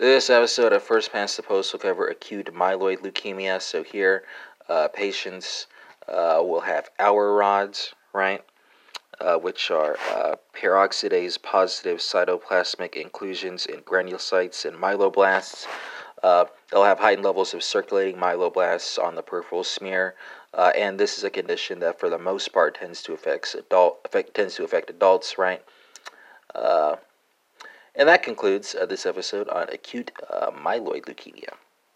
This episode of First Past the Post will cover acute myeloid leukemia. So here, uh, patients uh, will have Auer rods, right? Uh, which are uh, peroxidase positive cytoplasmic inclusions in granulocytes and myeloblasts. Uh, they'll have heightened levels of circulating myeloblasts on the peripheral smear, uh, and this is a condition that, for the most part, tends to adult affect, tends to affect adults, right? And that concludes uh, this episode on acute uh, myeloid leukemia.